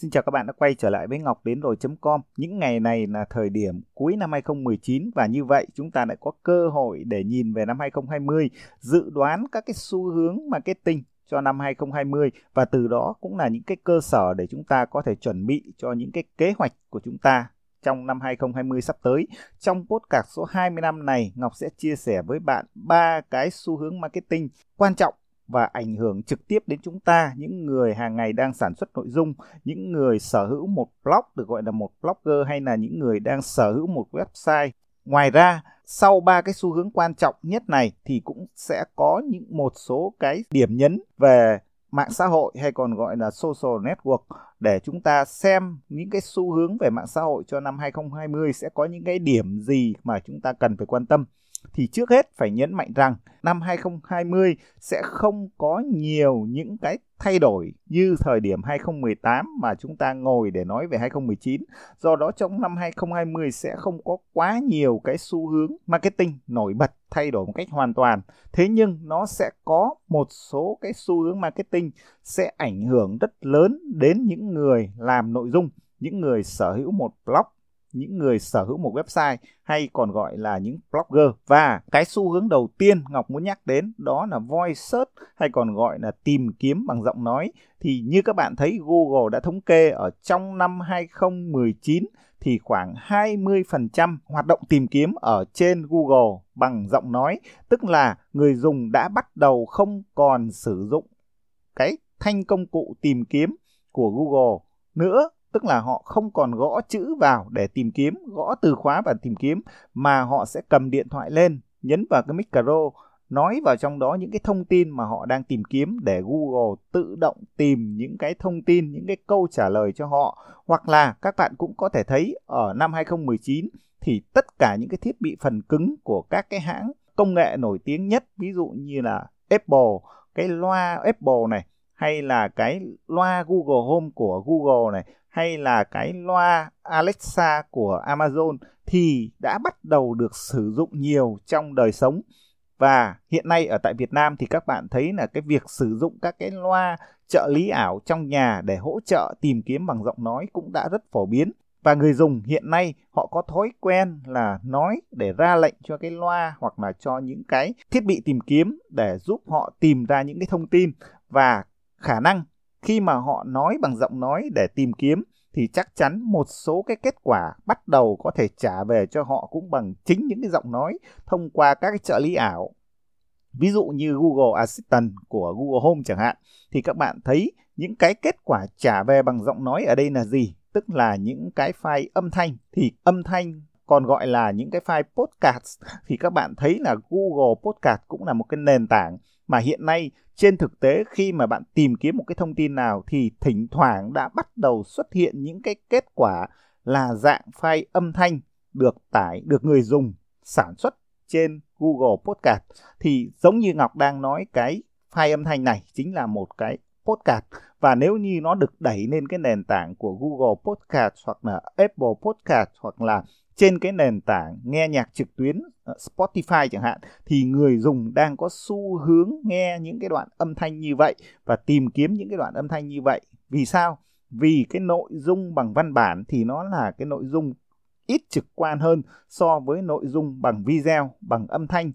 Xin chào các bạn đã quay trở lại với Ngọc đến rồi.com. Những ngày này là thời điểm cuối năm 2019 và như vậy chúng ta lại có cơ hội để nhìn về năm 2020, dự đoán các cái xu hướng marketing cho năm 2020 và từ đó cũng là những cái cơ sở để chúng ta có thể chuẩn bị cho những cái kế hoạch của chúng ta trong năm 2020 sắp tới. Trong podcast số 25 này, Ngọc sẽ chia sẻ với bạn ba cái xu hướng marketing quan trọng và ảnh hưởng trực tiếp đến chúng ta, những người hàng ngày đang sản xuất nội dung, những người sở hữu một blog được gọi là một blogger hay là những người đang sở hữu một website. Ngoài ra, sau ba cái xu hướng quan trọng nhất này thì cũng sẽ có những một số cái điểm nhấn về mạng xã hội hay còn gọi là social network. Để chúng ta xem những cái xu hướng về mạng xã hội cho năm 2020 sẽ có những cái điểm gì mà chúng ta cần phải quan tâm thì trước hết phải nhấn mạnh rằng năm 2020 sẽ không có nhiều những cái thay đổi như thời điểm 2018 mà chúng ta ngồi để nói về 2019. Do đó trong năm 2020 sẽ không có quá nhiều cái xu hướng marketing nổi bật thay đổi một cách hoàn toàn. Thế nhưng nó sẽ có một số cái xu hướng marketing sẽ ảnh hưởng rất lớn đến những người làm nội dung, những người sở hữu một blog những người sở hữu một website hay còn gọi là những blogger. Và cái xu hướng đầu tiên Ngọc muốn nhắc đến đó là voice search hay còn gọi là tìm kiếm bằng giọng nói. Thì như các bạn thấy Google đã thống kê ở trong năm 2019 thì khoảng 20% hoạt động tìm kiếm ở trên Google bằng giọng nói, tức là người dùng đã bắt đầu không còn sử dụng cái thanh công cụ tìm kiếm của Google nữa tức là họ không còn gõ chữ vào để tìm kiếm, gõ từ khóa và tìm kiếm mà họ sẽ cầm điện thoại lên, nhấn vào cái micro, nói vào trong đó những cái thông tin mà họ đang tìm kiếm để Google tự động tìm những cái thông tin, những cái câu trả lời cho họ. Hoặc là các bạn cũng có thể thấy ở năm 2019 thì tất cả những cái thiết bị phần cứng của các cái hãng công nghệ nổi tiếng nhất, ví dụ như là Apple, cái loa Apple này hay là cái loa Google Home của Google này hay là cái loa Alexa của Amazon thì đã bắt đầu được sử dụng nhiều trong đời sống. Và hiện nay ở tại Việt Nam thì các bạn thấy là cái việc sử dụng các cái loa trợ lý ảo trong nhà để hỗ trợ tìm kiếm bằng giọng nói cũng đã rất phổ biến. Và người dùng hiện nay họ có thói quen là nói để ra lệnh cho cái loa hoặc là cho những cái thiết bị tìm kiếm để giúp họ tìm ra những cái thông tin. Và khả năng khi mà họ nói bằng giọng nói để tìm kiếm, thì chắc chắn một số cái kết quả bắt đầu có thể trả về cho họ cũng bằng chính những cái giọng nói thông qua các cái trợ lý ảo. Ví dụ như Google Assistant của Google Home chẳng hạn, thì các bạn thấy những cái kết quả trả về bằng giọng nói ở đây là gì? Tức là những cái file âm thanh thì âm thanh còn gọi là những cái file podcast thì các bạn thấy là Google Podcast cũng là một cái nền tảng mà hiện nay, trên thực tế, khi mà bạn tìm kiếm một cái thông tin nào thì thỉnh thoảng đã bắt đầu xuất hiện những cái kết quả là dạng file âm thanh được tải, được người dùng sản xuất trên Google Podcast. Thì giống như Ngọc đang nói, cái file âm thanh này chính là một cái podcast. Và nếu như nó được đẩy lên cái nền tảng của Google Podcast hoặc là Apple Podcast hoặc là trên cái nền tảng nghe nhạc trực tuyến ờ, Spotify chẳng hạn thì người dùng đang có xu hướng nghe những cái đoạn âm thanh như vậy và tìm kiếm những cái đoạn âm thanh như vậy. Vì sao? Vì cái nội dung bằng văn bản thì nó là cái nội dung ít trực quan hơn so với nội dung bằng video, bằng âm thanh.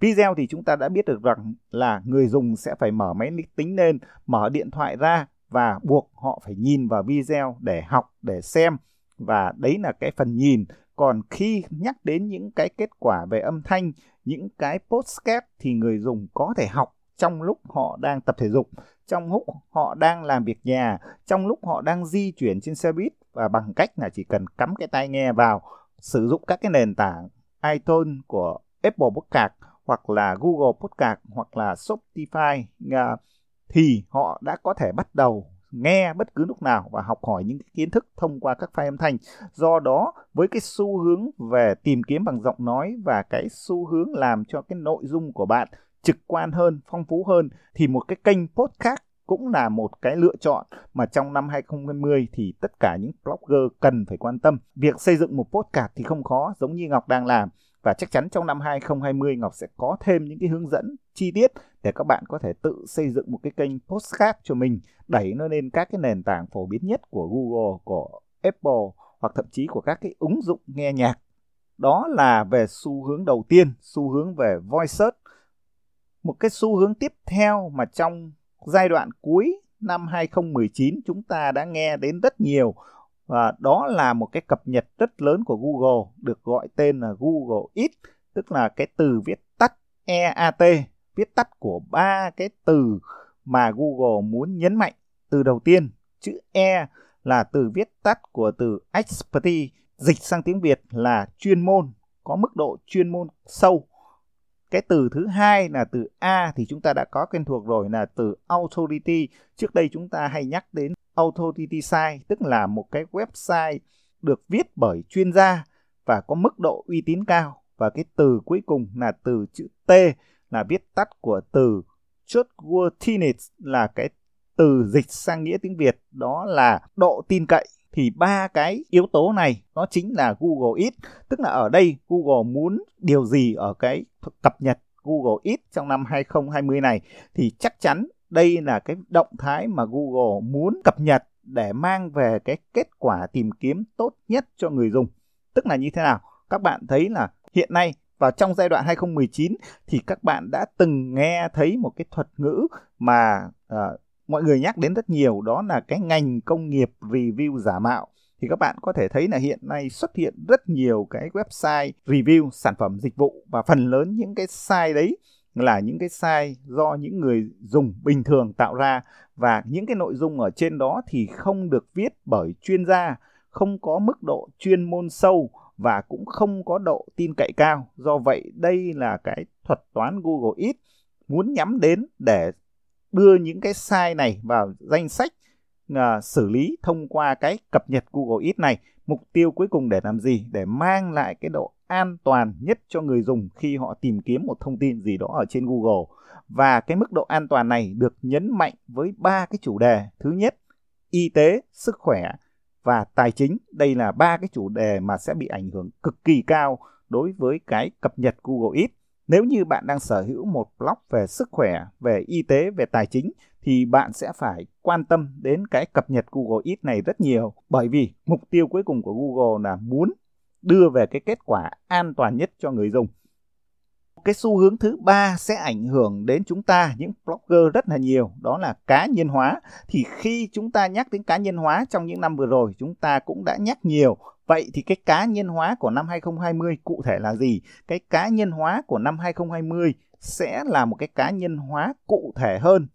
Video thì chúng ta đã biết được rằng là người dùng sẽ phải mở máy tính lên, mở điện thoại ra và buộc họ phải nhìn vào video để học, để xem và đấy là cái phần nhìn còn khi nhắc đến những cái kết quả về âm thanh, những cái postcard thì người dùng có thể học trong lúc họ đang tập thể dục, trong lúc họ đang làm việc nhà, trong lúc họ đang di chuyển trên xe buýt và bằng cách là chỉ cần cắm cái tai nghe vào, sử dụng các cái nền tảng iTunes của Apple Podcast hoặc là Google Podcast hoặc là Spotify à, thì họ đã có thể bắt đầu nghe bất cứ lúc nào và học hỏi những kiến thức thông qua các file âm thanh. Do đó, với cái xu hướng về tìm kiếm bằng giọng nói và cái xu hướng làm cho cái nội dung của bạn trực quan hơn, phong phú hơn thì một cái kênh podcast cũng là một cái lựa chọn mà trong năm 2020 thì tất cả những blogger cần phải quan tâm. Việc xây dựng một podcast thì không khó giống như Ngọc đang làm và chắc chắn trong năm 2020 Ngọc sẽ có thêm những cái hướng dẫn chi tiết để các bạn có thể tự xây dựng một cái kênh postcard cho mình đẩy nó lên các cái nền tảng phổ biến nhất của Google, của Apple hoặc thậm chí của các cái ứng dụng nghe nhạc. Đó là về xu hướng đầu tiên, xu hướng về voice search. Một cái xu hướng tiếp theo mà trong giai đoạn cuối năm 2019 chúng ta đã nghe đến rất nhiều và đó là một cái cập nhật rất lớn của Google được gọi tên là Google It tức là cái từ viết tắt EAT viết tắt của ba cái từ mà Google muốn nhấn mạnh từ đầu tiên, chữ E là từ viết tắt của từ expertise, dịch sang tiếng Việt là chuyên môn, có mức độ chuyên môn sâu cái từ thứ hai là từ A thì chúng ta đã có quen thuộc rồi, là từ authority. Trước đây chúng ta hay nhắc đến authority site, tức là một cái website được viết bởi chuyên gia và có mức độ uy tín cao. Và cái từ cuối cùng là từ chữ T là viết tắt của từ trustworthiness là cái từ dịch sang nghĩa tiếng Việt, đó là độ tin cậy thì ba cái yếu tố này nó chính là Google It tức là ở đây Google muốn điều gì ở cái cập nhật Google It trong năm 2020 này, thì chắc chắn đây là cái động thái mà Google muốn cập nhật để mang về cái kết quả tìm kiếm tốt nhất cho người dùng. Tức là như thế nào? Các bạn thấy là hiện nay và trong giai đoạn 2019 thì các bạn đã từng nghe thấy một cái thuật ngữ mà uh, mọi người nhắc đến rất nhiều đó là cái ngành công nghiệp review giả mạo. Thì các bạn có thể thấy là hiện nay xuất hiện rất nhiều cái website review sản phẩm dịch vụ. Và phần lớn những cái site đấy là những cái sai do những người dùng bình thường tạo ra. Và những cái nội dung ở trên đó thì không được viết bởi chuyên gia, không có mức độ chuyên môn sâu và cũng không có độ tin cậy cao. Do vậy đây là cái thuật toán Google ít muốn nhắm đến để đưa những cái sai này vào danh sách uh, xử lý thông qua cái cập nhật Google ít này. Mục tiêu cuối cùng để làm gì? Để mang lại cái độ an toàn nhất cho người dùng khi họ tìm kiếm một thông tin gì đó ở trên Google. Và cái mức độ an toàn này được nhấn mạnh với ba cái chủ đề. Thứ nhất, y tế, sức khỏe và tài chính. Đây là ba cái chủ đề mà sẽ bị ảnh hưởng cực kỳ cao đối với cái cập nhật Google Ads. Nếu như bạn đang sở hữu một blog về sức khỏe, về y tế, về tài chính thì bạn sẽ phải quan tâm đến cái cập nhật Google Ads này rất nhiều bởi vì mục tiêu cuối cùng của Google là muốn đưa về cái kết quả an toàn nhất cho người dùng. Cái xu hướng thứ ba sẽ ảnh hưởng đến chúng ta những blogger rất là nhiều, đó là cá nhân hóa. Thì khi chúng ta nhắc đến cá nhân hóa trong những năm vừa rồi, chúng ta cũng đã nhắc nhiều Vậy thì cái cá nhân hóa của năm 2020 cụ thể là gì? Cái cá nhân hóa của năm 2020 sẽ là một cái cá nhân hóa cụ thể hơn,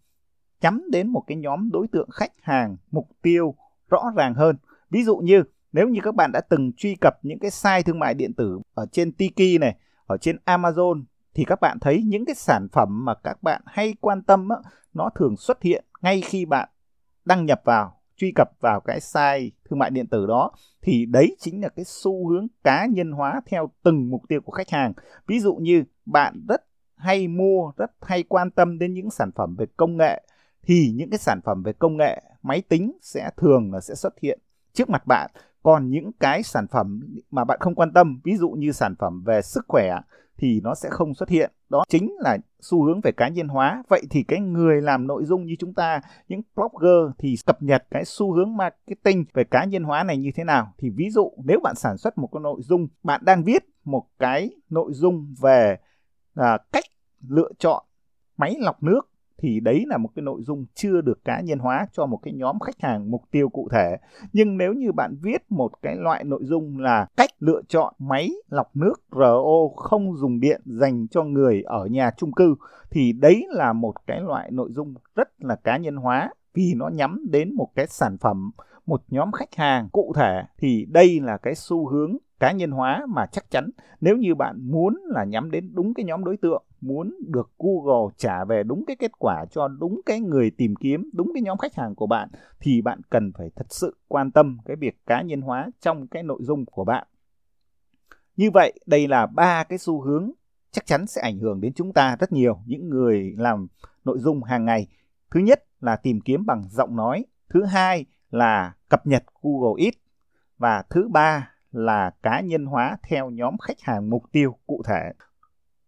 nhắm đến một cái nhóm đối tượng khách hàng, mục tiêu rõ ràng hơn. Ví dụ như nếu như các bạn đã từng truy cập những cái site thương mại điện tử ở trên Tiki này, ở trên Amazon thì các bạn thấy những cái sản phẩm mà các bạn hay quan tâm á, nó thường xuất hiện ngay khi bạn đăng nhập vào truy cập vào cái site thương mại điện tử đó thì đấy chính là cái xu hướng cá nhân hóa theo từng mục tiêu của khách hàng. Ví dụ như bạn rất hay mua, rất hay quan tâm đến những sản phẩm về công nghệ thì những cái sản phẩm về công nghệ máy tính sẽ thường là sẽ xuất hiện trước mặt bạn. Còn những cái sản phẩm mà bạn không quan tâm, ví dụ như sản phẩm về sức khỏe thì nó sẽ không xuất hiện. Đó chính là xu hướng về cá nhân hóa. Vậy thì cái người làm nội dung như chúng ta, những blogger thì cập nhật cái xu hướng marketing về cá nhân hóa này như thế nào? Thì ví dụ nếu bạn sản xuất một cái nội dung, bạn đang viết một cái nội dung về à, cách lựa chọn máy lọc nước thì đấy là một cái nội dung chưa được cá nhân hóa cho một cái nhóm khách hàng mục tiêu cụ thể. Nhưng nếu như bạn viết một cái loại nội dung là cách lựa chọn máy lọc nước RO không dùng điện dành cho người ở nhà chung cư, thì đấy là một cái loại nội dung rất là cá nhân hóa vì nó nhắm đến một cái sản phẩm một nhóm khách hàng cụ thể thì đây là cái xu hướng cá nhân hóa mà chắc chắn nếu như bạn muốn là nhắm đến đúng cái nhóm đối tượng muốn được Google trả về đúng cái kết quả cho đúng cái người tìm kiếm, đúng cái nhóm khách hàng của bạn thì bạn cần phải thật sự quan tâm cái việc cá nhân hóa trong cái nội dung của bạn. Như vậy, đây là ba cái xu hướng chắc chắn sẽ ảnh hưởng đến chúng ta rất nhiều những người làm nội dung hàng ngày. Thứ nhất là tìm kiếm bằng giọng nói, thứ hai là cập nhật Google Ads và thứ ba là cá nhân hóa theo nhóm khách hàng mục tiêu cụ thể.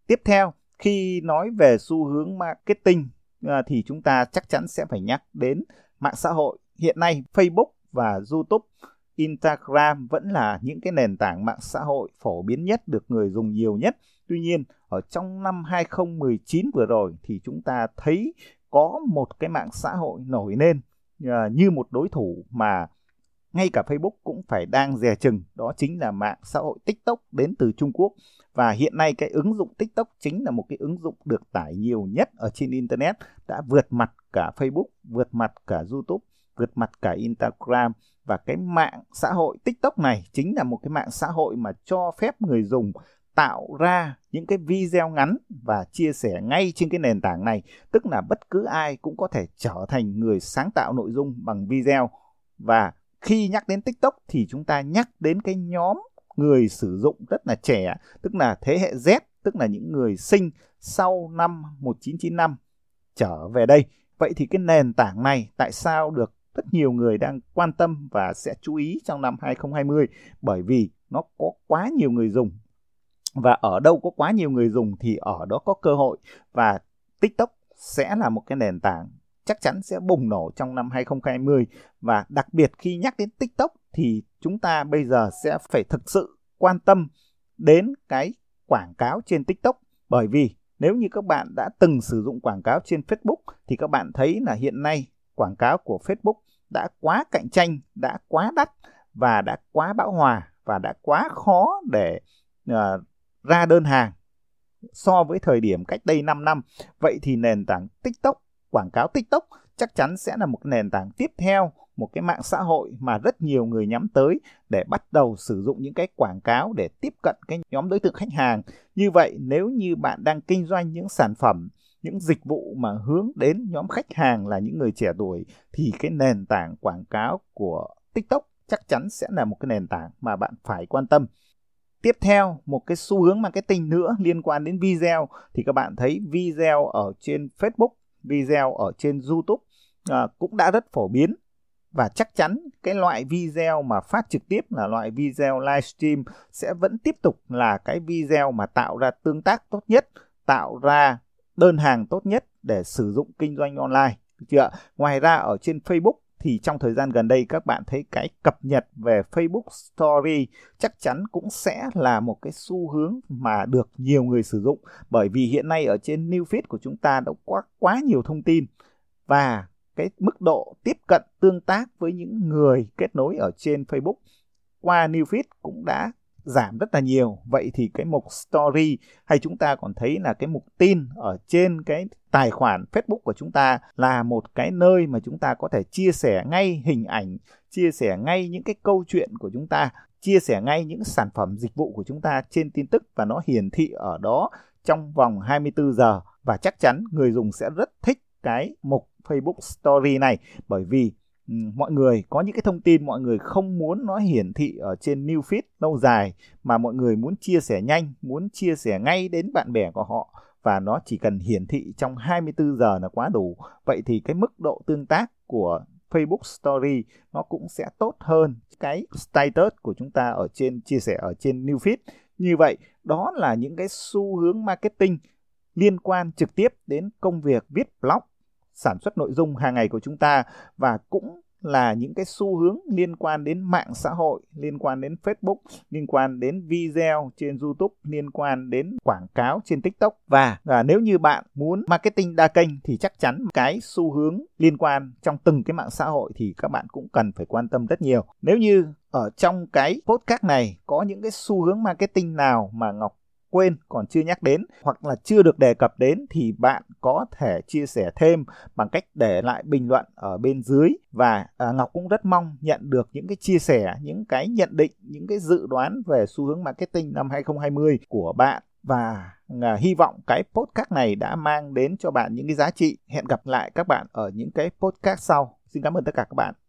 Tiếp theo, khi nói về xu hướng marketing à, thì chúng ta chắc chắn sẽ phải nhắc đến mạng xã hội. Hiện nay Facebook và YouTube, Instagram vẫn là những cái nền tảng mạng xã hội phổ biến nhất được người dùng nhiều nhất. Tuy nhiên, ở trong năm 2019 vừa rồi thì chúng ta thấy có một cái mạng xã hội nổi lên Ờ, như một đối thủ mà ngay cả Facebook cũng phải đang dè chừng đó chính là mạng xã hội TikTok đến từ Trung Quốc. Và hiện nay cái ứng dụng TikTok chính là một cái ứng dụng được tải nhiều nhất ở trên internet đã vượt mặt cả Facebook, vượt mặt cả YouTube, vượt mặt cả Instagram. Và cái mạng xã hội TikTok này chính là một cái mạng xã hội mà cho phép người dùng tạo ra những cái video ngắn và chia sẻ ngay trên cái nền tảng này. Tức là bất cứ ai cũng có thể trở thành người sáng tạo nội dung bằng video. Và khi nhắc đến TikTok thì chúng ta nhắc đến cái nhóm người sử dụng rất là trẻ, tức là thế hệ Z, tức là những người sinh sau năm 1995 trở về đây. Vậy thì cái nền tảng này tại sao được rất nhiều người đang quan tâm và sẽ chú ý trong năm 2020 bởi vì nó có quá nhiều người dùng và ở đâu có quá nhiều người dùng thì ở đó có cơ hội. Và TikTok sẽ là một cái nền tảng chắc chắn sẽ bùng nổ trong năm 2020 và đặc biệt khi nhắc đến TikTok thì chúng ta bây giờ sẽ phải thực sự quan tâm đến cái quảng cáo trên TikTok. Bởi vì nếu như các bạn đã từng sử dụng quảng cáo trên Facebook thì các bạn thấy là hiện nay quảng cáo của Facebook đã quá cạnh tranh, đã quá đắt và đã quá bão hòa và đã quá khó để uh, ra đơn hàng so với thời điểm cách đây 5 năm. Vậy thì nền tảng TikTok, quảng cáo TikTok chắc chắn sẽ là một nền tảng tiếp theo, một cái mạng xã hội mà rất nhiều người nhắm tới để bắt đầu sử dụng những cái quảng cáo để tiếp cận cái nhóm đối tượng khách hàng. Như vậy nếu như bạn đang kinh doanh những sản phẩm những dịch vụ mà hướng đến nhóm khách hàng là những người trẻ tuổi thì cái nền tảng quảng cáo của TikTok chắc chắn sẽ là một cái nền tảng mà bạn phải quan tâm. Tiếp theo, một cái xu hướng marketing nữa liên quan đến video thì các bạn thấy video ở trên Facebook, video ở trên YouTube à, cũng đã rất phổ biến và chắc chắn cái loại video mà phát trực tiếp là loại video livestream sẽ vẫn tiếp tục là cái video mà tạo ra tương tác tốt nhất, tạo ra đơn hàng tốt nhất để sử dụng kinh doanh online. Được chưa? Ngoài ra ở trên Facebook thì trong thời gian gần đây, các bạn thấy cái cập nhật về Facebook Story chắc chắn cũng sẽ là một cái xu hướng mà được nhiều người sử dụng. Bởi vì hiện nay ở trên new feed của chúng ta đã quá quá nhiều thông tin và cái mức độ tiếp cận tương tác với những người kết nối ở trên Facebook qua new feed cũng đã giảm rất là nhiều. Vậy thì cái mục story hay chúng ta còn thấy là cái mục tin ở trên cái tài khoản Facebook của chúng ta là một cái nơi mà chúng ta có thể chia sẻ ngay hình ảnh, chia sẻ ngay những cái câu chuyện của chúng ta, chia sẻ ngay những sản phẩm dịch vụ của chúng ta trên tin tức và nó hiển thị ở đó trong vòng 24 giờ. Và chắc chắn người dùng sẽ rất thích cái mục Facebook Story này bởi vì Ừ, mọi người có những cái thông tin mọi người không muốn nó hiển thị ở trên new feed lâu dài mà mọi người muốn chia sẻ nhanh, muốn chia sẻ ngay đến bạn bè của họ và nó chỉ cần hiển thị trong 24 giờ là quá đủ. Vậy thì cái mức độ tương tác của Facebook Story nó cũng sẽ tốt hơn cái status của chúng ta ở trên chia sẻ ở trên new feed. Như vậy, đó là những cái xu hướng marketing liên quan trực tiếp đến công việc viết blog sản xuất nội dung hàng ngày của chúng ta và cũng là những cái xu hướng liên quan đến mạng xã hội, liên quan đến Facebook, liên quan đến video trên YouTube, liên quan đến quảng cáo trên TikTok và, và nếu như bạn muốn marketing đa kênh thì chắc chắn cái xu hướng liên quan trong từng cái mạng xã hội thì các bạn cũng cần phải quan tâm rất nhiều. Nếu như ở trong cái podcast này có những cái xu hướng marketing nào mà Ngọc quên còn chưa nhắc đến hoặc là chưa được đề cập đến thì bạn có thể chia sẻ thêm bằng cách để lại bình luận ở bên dưới và à, Ngọc cũng rất mong nhận được những cái chia sẻ, những cái nhận định, những cái dự đoán về xu hướng marketing năm 2020 của bạn và à, hy vọng cái podcast này đã mang đến cho bạn những cái giá trị. Hẹn gặp lại các bạn ở những cái podcast sau. Xin cảm ơn tất cả các bạn.